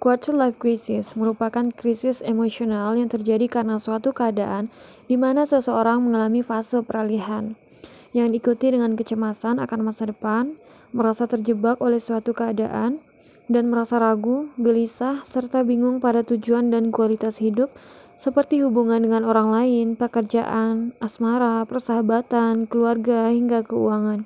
Quarter life crisis merupakan krisis emosional yang terjadi karena suatu keadaan di mana seseorang mengalami fase peralihan yang diikuti dengan kecemasan akan masa depan, merasa terjebak oleh suatu keadaan, dan merasa ragu, gelisah, serta bingung pada tujuan dan kualitas hidup seperti hubungan dengan orang lain, pekerjaan, asmara, persahabatan, keluarga, hingga keuangan.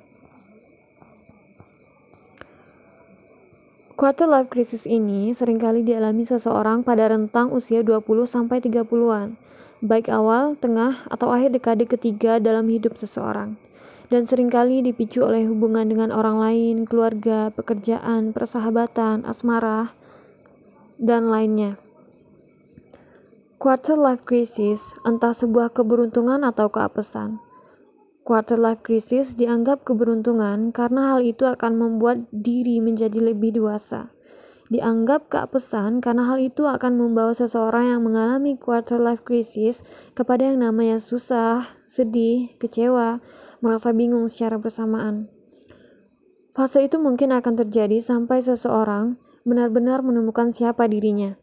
Quarter life crisis ini sering kali dialami seseorang pada rentang usia 20-30-an, baik awal, tengah, atau akhir dekade ketiga dalam hidup seseorang, dan sering kali dipicu oleh hubungan dengan orang lain, keluarga, pekerjaan, persahabatan, asmara, dan lainnya. Quarter life crisis entah sebuah keberuntungan atau keapesan Quarter life crisis dianggap keberuntungan karena hal itu akan membuat diri menjadi lebih dewasa. Dianggap keapesan karena hal itu akan membawa seseorang yang mengalami quarter life crisis kepada yang namanya susah, sedih, kecewa, merasa bingung secara bersamaan. Fase itu mungkin akan terjadi sampai seseorang benar-benar menemukan siapa dirinya.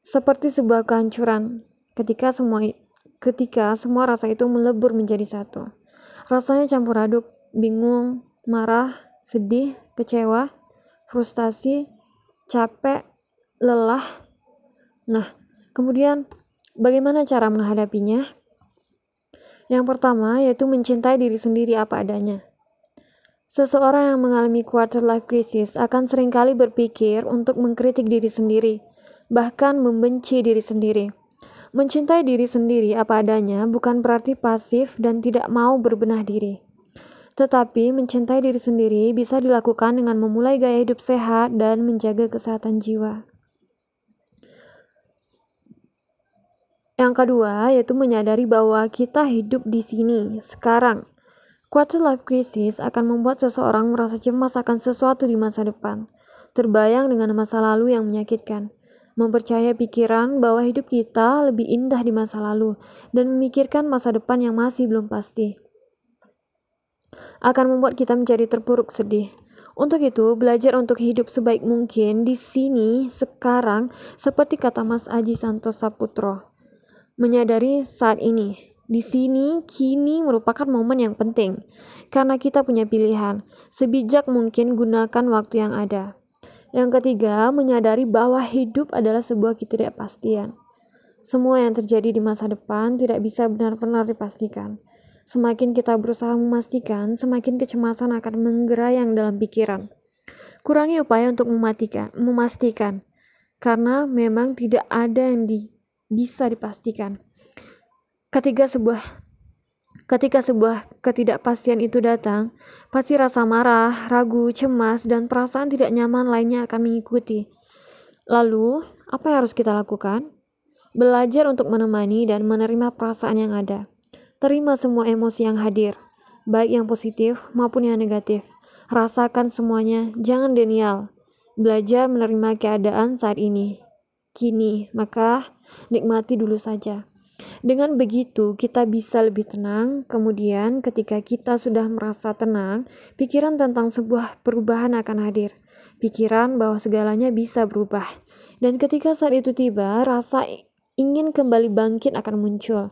Seperti sebuah kehancuran, ketika semua ketika semua rasa itu melebur menjadi satu. Rasanya campur aduk, bingung, marah, sedih, kecewa, frustasi, capek, lelah. Nah, kemudian bagaimana cara menghadapinya? Yang pertama yaitu mencintai diri sendiri apa adanya. Seseorang yang mengalami quarter life crisis akan sering kali berpikir untuk mengkritik diri sendiri, bahkan membenci diri sendiri. Mencintai diri sendiri apa adanya bukan berarti pasif dan tidak mau berbenah diri. Tetapi mencintai diri sendiri bisa dilakukan dengan memulai gaya hidup sehat dan menjaga kesehatan jiwa. Yang kedua, yaitu menyadari bahwa kita hidup di sini, sekarang. Quarter life crisis akan membuat seseorang merasa cemas akan sesuatu di masa depan, terbayang dengan masa lalu yang menyakitkan mempercaya pikiran bahwa hidup kita lebih indah di masa lalu, dan memikirkan masa depan yang masih belum pasti. Akan membuat kita menjadi terpuruk sedih. Untuk itu, belajar untuk hidup sebaik mungkin di sini, sekarang, seperti kata Mas Aji Santosa Putro. Menyadari saat ini, di sini, kini merupakan momen yang penting, karena kita punya pilihan. Sebijak mungkin gunakan waktu yang ada. Yang ketiga, menyadari bahwa hidup adalah sebuah ketidakpastian. Semua yang terjadi di masa depan tidak bisa benar-benar dipastikan. Semakin kita berusaha memastikan, semakin kecemasan akan menggerayang dalam pikiran. Kurangi upaya untuk mematikan, memastikan, karena memang tidak ada yang di, bisa dipastikan. Ketiga, sebuah Ketika sebuah ketidakpastian itu datang, pasti rasa marah, ragu, cemas, dan perasaan tidak nyaman lainnya akan mengikuti. Lalu, apa yang harus kita lakukan? Belajar untuk menemani dan menerima perasaan yang ada. Terima semua emosi yang hadir, baik yang positif maupun yang negatif. Rasakan semuanya, jangan denial. Belajar menerima keadaan saat ini. Kini, maka nikmati dulu saja. Dengan begitu, kita bisa lebih tenang. Kemudian, ketika kita sudah merasa tenang, pikiran tentang sebuah perubahan akan hadir. Pikiran bahwa segalanya bisa berubah. Dan ketika saat itu tiba, rasa ingin kembali bangkit akan muncul.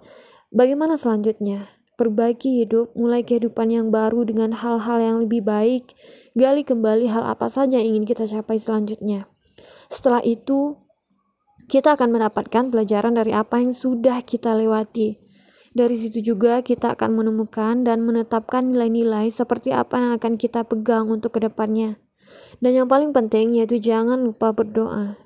Bagaimana selanjutnya? Perbaiki hidup, mulai kehidupan yang baru dengan hal-hal yang lebih baik. Gali kembali hal apa saja yang ingin kita capai selanjutnya. Setelah itu, kita akan mendapatkan pelajaran dari apa yang sudah kita lewati. Dari situ juga kita akan menemukan dan menetapkan nilai-nilai seperti apa yang akan kita pegang untuk ke depannya. Dan yang paling penting yaitu jangan lupa berdoa.